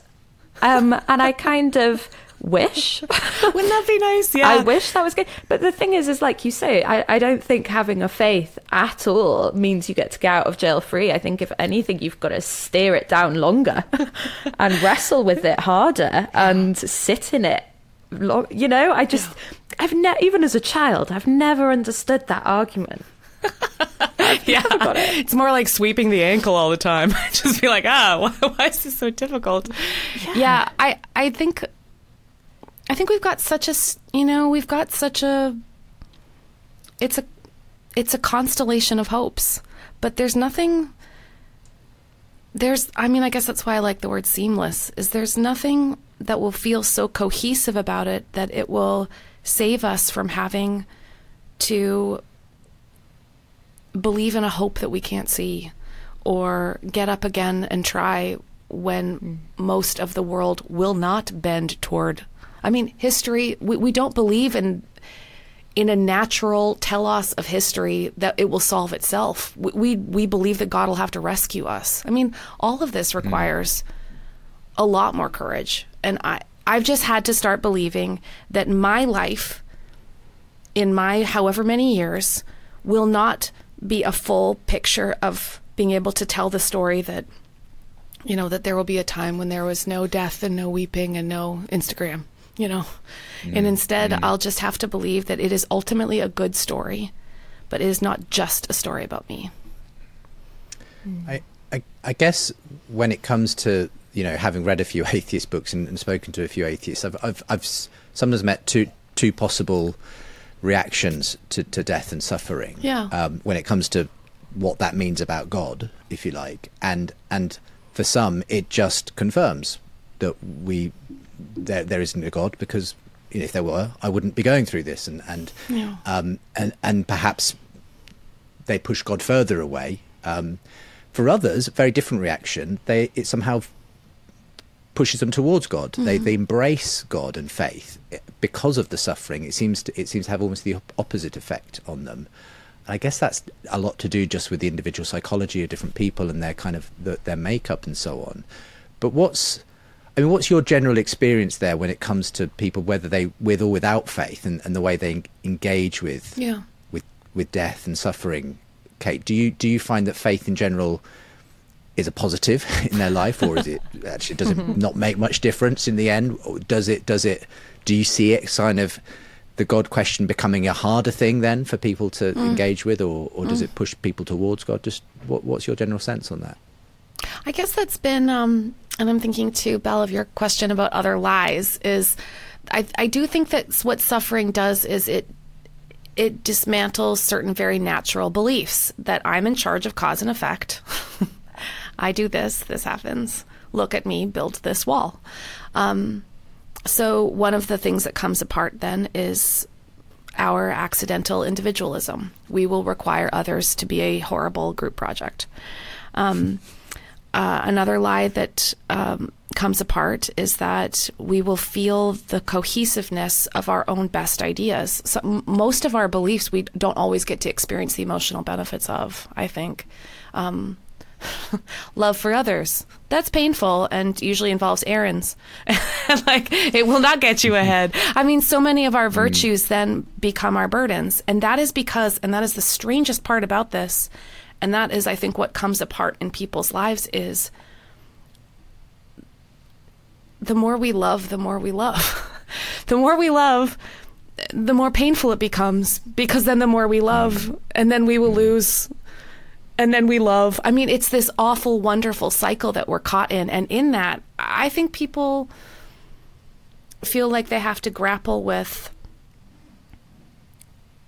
um, and I kind of wish. Wouldn't that be nice? Yeah. I wish that was good. But the thing is, is like you say, I, I don't think having a faith at all means you get to get out of jail free. I think if anything, you've got to steer it down longer and wrestle with it harder and sit in it. Lo- you know, I just, I've never, even as a child, I've never understood that argument. yeah. It's more like sweeping the ankle all the time. Just be like, ah, why, why is this so difficult? Yeah. I, I think, I think we've got such a, you know, we've got such a, it's a, it's a constellation of hopes, but there's nothing, there's, I mean, I guess that's why I like the word seamless, is there's nothing that will feel so cohesive about it that it will save us from having to believe in a hope that we can't see or get up again and try when mm. most of the world will not bend toward I mean history we, we don't believe in in a natural telos of history that it will solve itself. We, we, we believe that God will have to rescue us. I mean, all of this hmm. requires mm. A lot more courage. And I, I've just had to start believing that my life, in my however many years, will not be a full picture of being able to tell the story that, you know, that there will be a time when there was no death and no weeping and no Instagram you know. Mm. And instead, mm. I'll just have to believe that it is ultimately a good story, but it is not just a story about me. I, I, I guess when it comes to you know having read a few atheist books and, and spoken to a few atheists, I've, I've, I've sometimes met two two possible reactions to, to death and suffering. Yeah. Um, when it comes to what that means about God, if you like, and and for some, it just confirms that we there there isn't a God because if there were, I wouldn't be going through this, and and yeah. um, and and perhaps they push God further away. Um, for others, very different reaction. They it somehow pushes them towards God. Mm-hmm. They they embrace God and faith because of the suffering. It seems to it seems to have almost the opposite effect on them. I guess that's a lot to do just with the individual psychology of different people and their kind of the, their makeup and so on. But what's I mean, what's your general experience there when it comes to people, whether they with or without faith, and, and the way they engage with yeah. with with death and suffering? Kate, do you do you find that faith in general is a positive in their life, or is it actually does it not make much difference in the end? Or does it does it? Do you see it kind of the God question becoming a harder thing then for people to mm. engage with, or, or does mm. it push people towards God? Just what, what's your general sense on that? I guess that's been, um, and I'm thinking too, Belle, of your question about other lies. Is I, I do think that what suffering does is it it dismantles certain very natural beliefs that I'm in charge of cause and effect. I do this, this happens. Look at me, build this wall. Um, so one of the things that comes apart then is our accidental individualism. We will require others to be a horrible group project. Um, uh, another lie that um, comes apart is that we will feel the cohesiveness of our own best ideas. So most of our beliefs we don't always get to experience the emotional benefits of. I think. Um, love for others. That's painful and usually involves errands. like it will not get you ahead. I mean, so many of our mm. virtues then become our burdens. And that is because, and that is the strangest part about this, and that is, I think, what comes apart in people's lives is the more we love, the more we love. the more we love, the more painful it becomes because then the more we love, and then we will lose, and then we love. I mean, it's this awful, wonderful cycle that we're caught in. And in that, I think people feel like they have to grapple with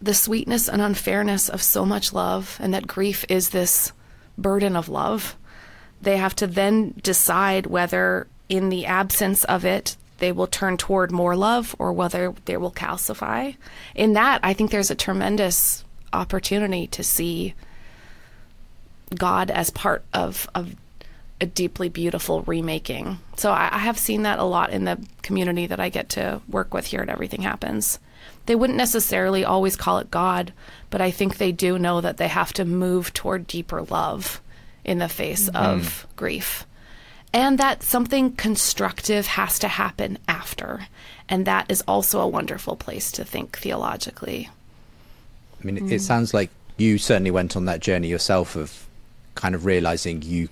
the sweetness and unfairness of so much love and that grief is this burden of love. They have to then decide whether, in the absence of it, they will turn toward more love or whether they will calcify. In that, I think there's a tremendous opportunity to see God as part of, of a deeply beautiful remaking. So I, I have seen that a lot in the community that I get to work with here at Everything Happens they wouldn't necessarily always call it God, but I think they do know that they have to move toward deeper love in the face mm. of grief. And that something constructive has to happen after. And that is also a wonderful place to think theologically. I mean, mm. it sounds like you certainly went on that journey yourself of kind of realizing you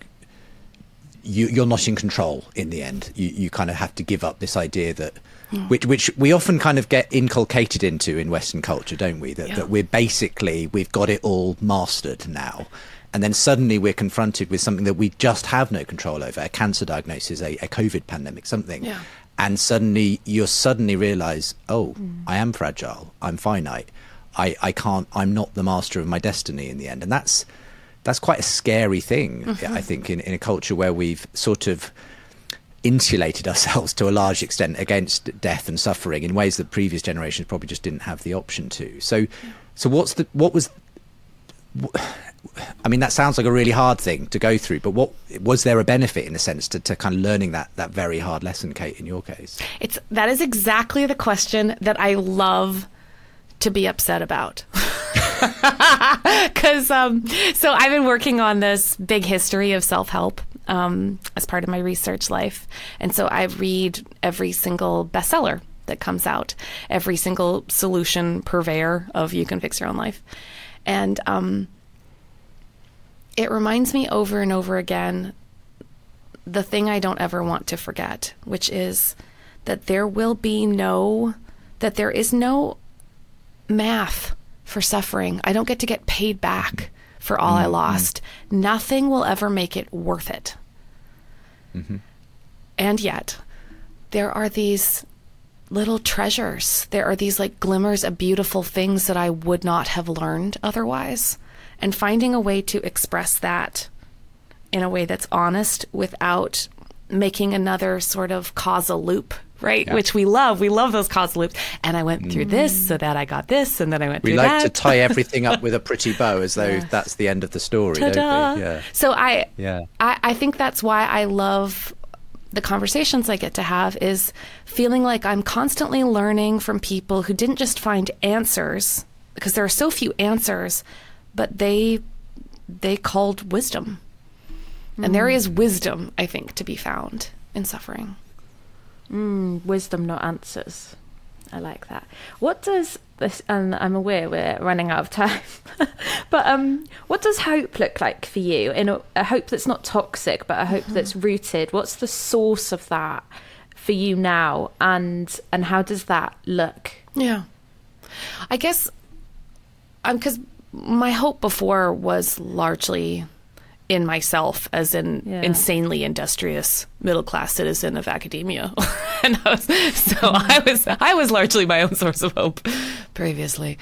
you you're not in control in the end. You you kind of have to give up this idea that mm. which which we often kind of get inculcated into in Western culture, don't we? That, yeah. that we're basically we've got it all mastered now. And then suddenly we're confronted with something that we just have no control over, a cancer diagnosis, a, a COVID pandemic, something. Yeah. And suddenly you suddenly realize, oh, mm. I am fragile. I'm finite. I, I can't, I'm not the master of my destiny in the end. And that's, that's quite a scary thing, mm-hmm. I think, in, in a culture where we've sort of insulated ourselves to a large extent against death and suffering in ways that previous generations probably just didn't have the option to. So, so what's the what was? I mean, that sounds like a really hard thing to go through, but what was there a benefit in a sense to, to kind of learning that that very hard lesson, Kate, in your case? It's that is exactly the question that I love to be upset about. Because um, so I've been working on this big history of self help um, as part of my research life, and so I read every single bestseller that comes out, every single solution purveyor of you can fix your own life, and um, it reminds me over and over again the thing I don't ever want to forget, which is that there will be no, that there is no math for suffering. I don't get to get paid back for all mm-hmm. I lost. Nothing will ever make it worth it. Mm-hmm. And yet, there are these little treasures. There are these like glimmers of beautiful things that I would not have learned otherwise. And finding a way to express that in a way that's honest without making another sort of causal loop right? Yeah. Which we love. We love those causal loops. And I went through mm. this so that I got this, and then I went we like that. to tie everything up with a pretty bow as though yes. that's the end of the story, Ta-da. Yeah. So I, yeah. I, I think that's why I love the conversations I get to have is feeling like I'm constantly learning from people who didn't just find answers because there are so few answers, but they they called wisdom. Mm. And there is mm. wisdom, I think, to be found in suffering. Mm, wisdom, not answers. I like that. What does this? And I'm aware we're running out of time, but um, what does hope look like for you? In a, a hope that's not toxic, but a hope mm-hmm. that's rooted. What's the source of that for you now, and and how does that look? Yeah, I guess, um, because my hope before was largely in myself as an yeah. insanely industrious middle class citizen of academia. and I was, so I was I was largely my own source of hope previously.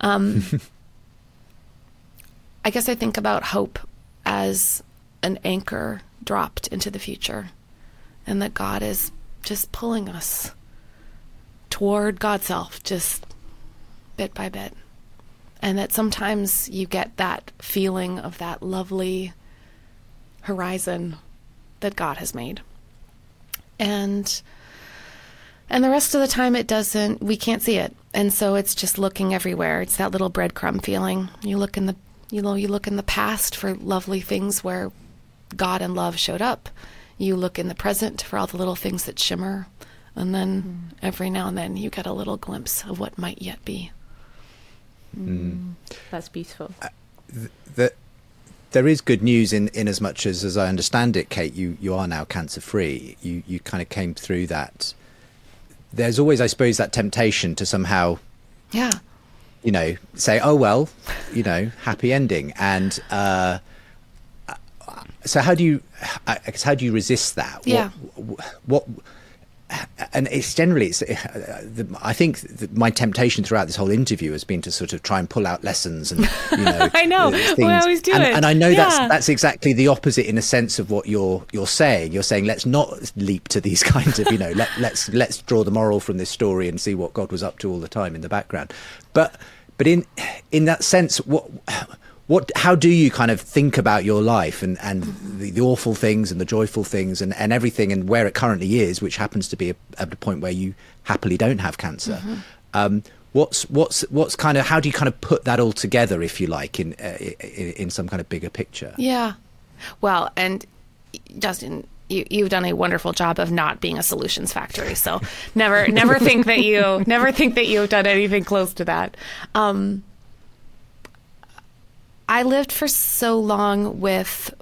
Um, I guess I think about hope as an anchor dropped into the future, and that God is just pulling us toward God's self, just bit by bit. And that sometimes you get that feeling of that lovely horizon that God has made. And and the rest of the time it doesn't we can't see it. And so it's just looking everywhere. It's that little breadcrumb feeling. You look in the you know, you look in the past for lovely things where God and love showed up. You look in the present for all the little things that shimmer. And then mm. every now and then you get a little glimpse of what might yet be. Mm. That's beautiful. Uh, the, there is good news in, in as much as, as I understand it, Kate, you, you are now cancer free. You, you kind of came through that. There's always, I suppose, that temptation to somehow, yeah, you know, say, oh, well, you know, happy ending. And uh, so how do you, I guess, how do you resist that? Yeah. What, what and it's generally it's uh, the, I think my temptation throughout this whole interview has been to sort of try and pull out lessons and you know I know things. we always do and, it and I know yeah. that's that's exactly the opposite in a sense of what you're you're saying you're saying let's not leap to these kinds of you know let, let's let's draw the moral from this story and see what God was up to all the time in the background but but in in that sense what what how do you kind of think about your life and and the, the, awful things and the joyful things and, and everything and where it currently is which happens to be a, at a point where you happily don't have cancer mm-hmm. um, what's what's what's kind of how do you kind of put that all together if you like in uh, in, in some kind of bigger picture yeah well and justin you, you've done a wonderful job of not being a solutions factory. So never, never think that you, never think that you've done anything close to that. Um, I lived for so long with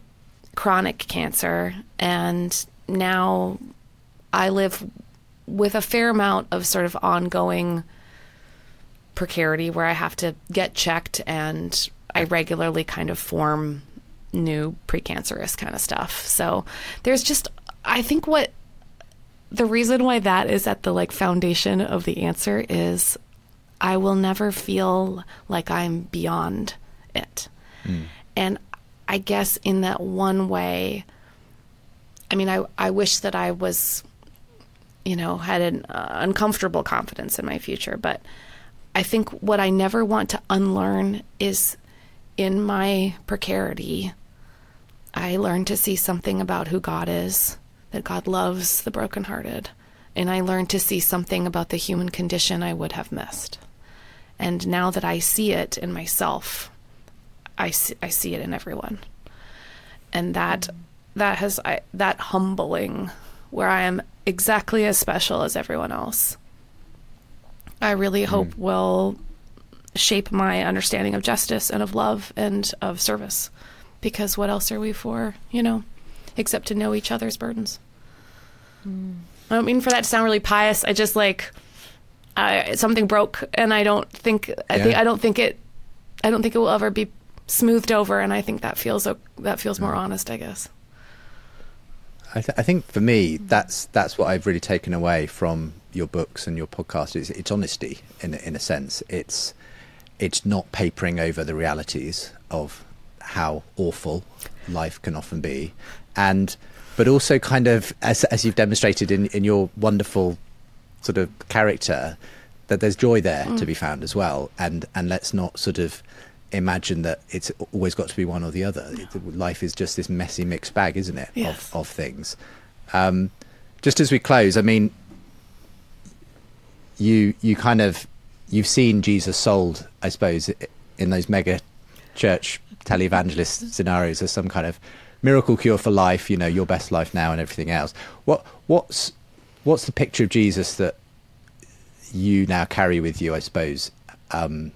chronic cancer, and now I live with a fair amount of sort of ongoing precarity where I have to get checked and I regularly kind of form new precancerous kind of stuff. So there's just, I think what the reason why that is at the like foundation of the answer is I will never feel like I'm beyond it. Mm. And I guess in that one way, I mean, I, I wish that I was, you know, had an uh, uncomfortable confidence in my future. But I think what I never want to unlearn is in my precarity, I learned to see something about who God is, that God loves the brokenhearted. And I learned to see something about the human condition I would have missed. And now that I see it in myself, I see, I see it in everyone. And that that has I, that humbling where I am exactly as special as everyone else. I really hope mm. will shape my understanding of justice and of love and of service. Because what else are we for, you know, except to know each other's burdens? Mm. I don't mean for that to sound really pious. I just like I, something broke, and I don't think I yeah. think I don't think it I don't think it will ever be smoothed over, and I think that feels that feels more honest, I guess. I, th- I, think for me, that's that's what I've really taken away from your books and your podcast. Is it's honesty in in a sense. It's it's not papering over the realities of how awful life can often be, and but also kind of as as you've demonstrated in in your wonderful sort of character that there's joy there mm. to be found as well, and and let's not sort of imagine that it's always got to be one or the other. Life is just this messy mixed bag, isn't it, yes. of, of things. Um, just as we close, I mean, you you kind of you've seen Jesus sold, I suppose, in those mega church televangelist scenarios as some kind of miracle cure for life. You know, your best life now and everything else. What what's what's the picture of Jesus that you now carry with you? I suppose. Um,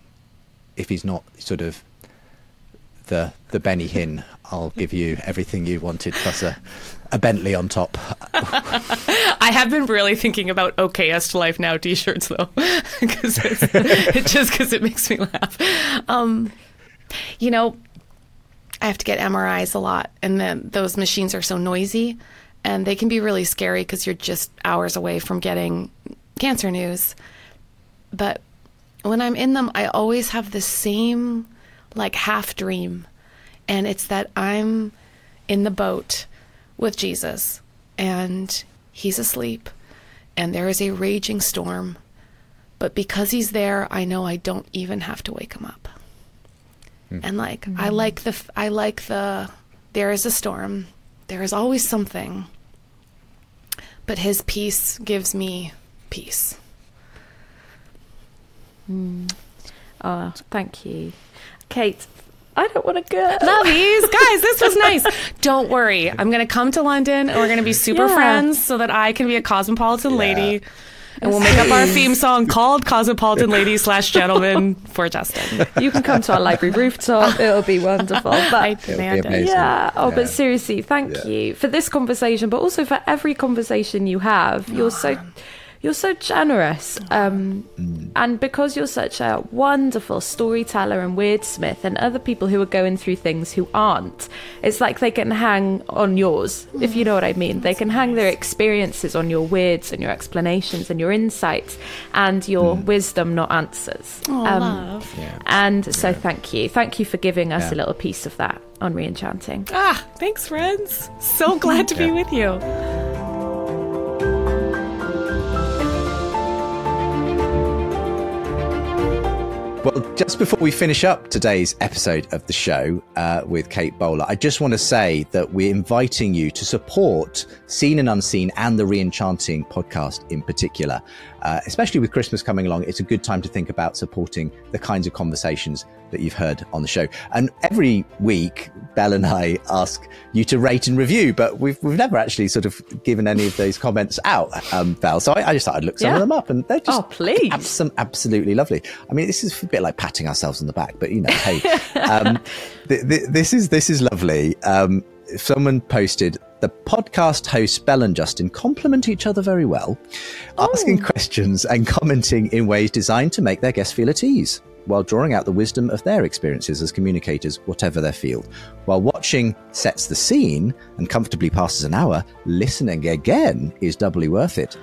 if he's not sort of the the Benny Hinn, I'll give you everything you wanted plus a, a Bentley on top. I have been really thinking about okayest life now t-shirts though, because it just because it makes me laugh. Um, you know, I have to get MRIs a lot, and then those machines are so noisy, and they can be really scary because you're just hours away from getting cancer news. But when I'm in them, I always have the same like half dream. And it's that I'm in the boat with Jesus and he's asleep and there is a raging storm. But because he's there, I know I don't even have to wake him up. Mm. And like mm-hmm. I like the I like the there is a storm. There is always something. But his peace gives me peace. Mm. Oh, thank you. Kate, I don't want to go. Lovies, guys, this was nice. Don't worry. I'm going to come to London and we're going to be super yeah. friends so that I can be a cosmopolitan yeah. lady. And we'll make up our theme song called Cosmopolitan Lady slash Gentleman for Justin. You can come to our library rooftop. It'll be wonderful. But I demand it. Yeah. Oh, yeah. but seriously, thank you for this conversation, but also for every conversation you have. You're so you're so generous. Um, mm. And because you're such a wonderful storyteller and wordsmith, and other people who are going through things who aren't, it's like they can hang on yours, if you know what I mean. They can hang their experiences on your words and your explanations and your insights and your mm. wisdom, not answers. Oh, um, love. Yeah. And so, yeah. thank you. Thank you for giving us yeah. a little piece of that on Reenchanting. Ah, thanks, friends. So glad to be with you. Well, just before we finish up today's episode of the show uh, with Kate Bowler, I just want to say that we're inviting you to support Seen and Unseen and the Reenchanting podcast in particular. Uh, especially with Christmas coming along, it's a good time to think about supporting the kinds of conversations that you've heard on the show. And every week, Belle and I ask you to rate and review, but we've we've never actually sort of given any of those comments out, um, Belle. So I, I just thought I'd look some yeah. of them up, and they're just oh, please. Ab- absolutely lovely. I mean, this is a bit like patting ourselves on the back, but you know, hey, um, th- th- this is this is lovely. Um, someone posted the podcast hosts Belle and Justin complement each other very well, oh. asking questions and commenting in ways designed to make their guests feel at ease while drawing out the wisdom of their experiences as communicators, whatever their field. While watching sets the scene and comfortably passes an hour, listening again is doubly worth it.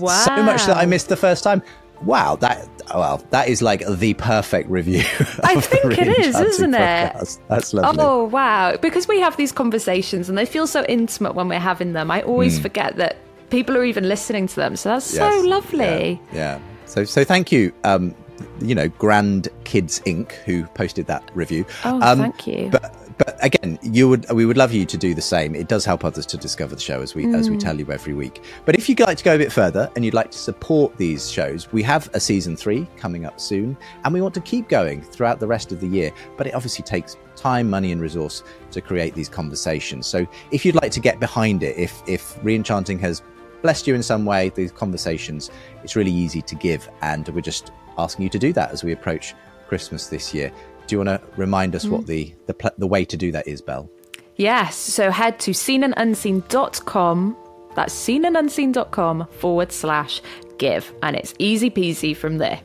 Wow. So much that I missed the first time. Wow, that well, that is like the perfect review. I think it is, isn't podcast. it? That's lovely. Oh wow! Because we have these conversations and they feel so intimate when we're having them. I always mm. forget that people are even listening to them. So that's yes. so lovely. Yeah. yeah. So so thank you. Um, you know, Grand Kids Inc., who posted that review. Oh, um, thank you. But but again, you would we would love you to do the same. It does help others to discover the show as we mm. as we mm. tell you every week. But if you'd like to go a bit further and you'd like to support these shows, we have a season three coming up soon, and we want to keep going throughout the rest of the year. But it obviously takes time, money, and resource to create these conversations. So if you'd like to get behind it, if if Reenchanting has blessed you in some way, these conversations, it's really easy to give, and we're just asking you to do that as we approach Christmas this year. Do you want to remind us mm. what the, the the way to do that is, Belle? Yes. So head to seenandunseen.com. That's seenandunseen.com forward slash give. And it's easy peasy from there.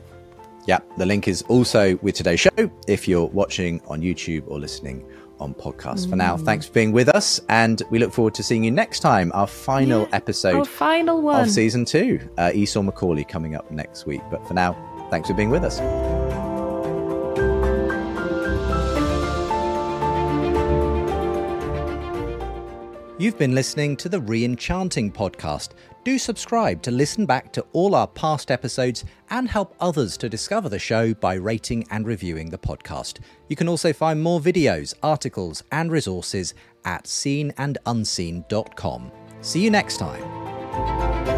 Yeah. The link is also with today's show if you're watching on YouTube or listening on podcast. Mm. For now, mm. thanks for being with us, and we look forward to seeing you next time. Our final yeah, episode, our final one of season two. Uh, Esau McCaulley coming up next week. But for now, thanks for being with us. You've been listening to the Reenchanting podcast. Do subscribe to listen back to all our past episodes and help others to discover the show by rating and reviewing the podcast. You can also find more videos, articles, and resources at seenandunseen.com. See you next time.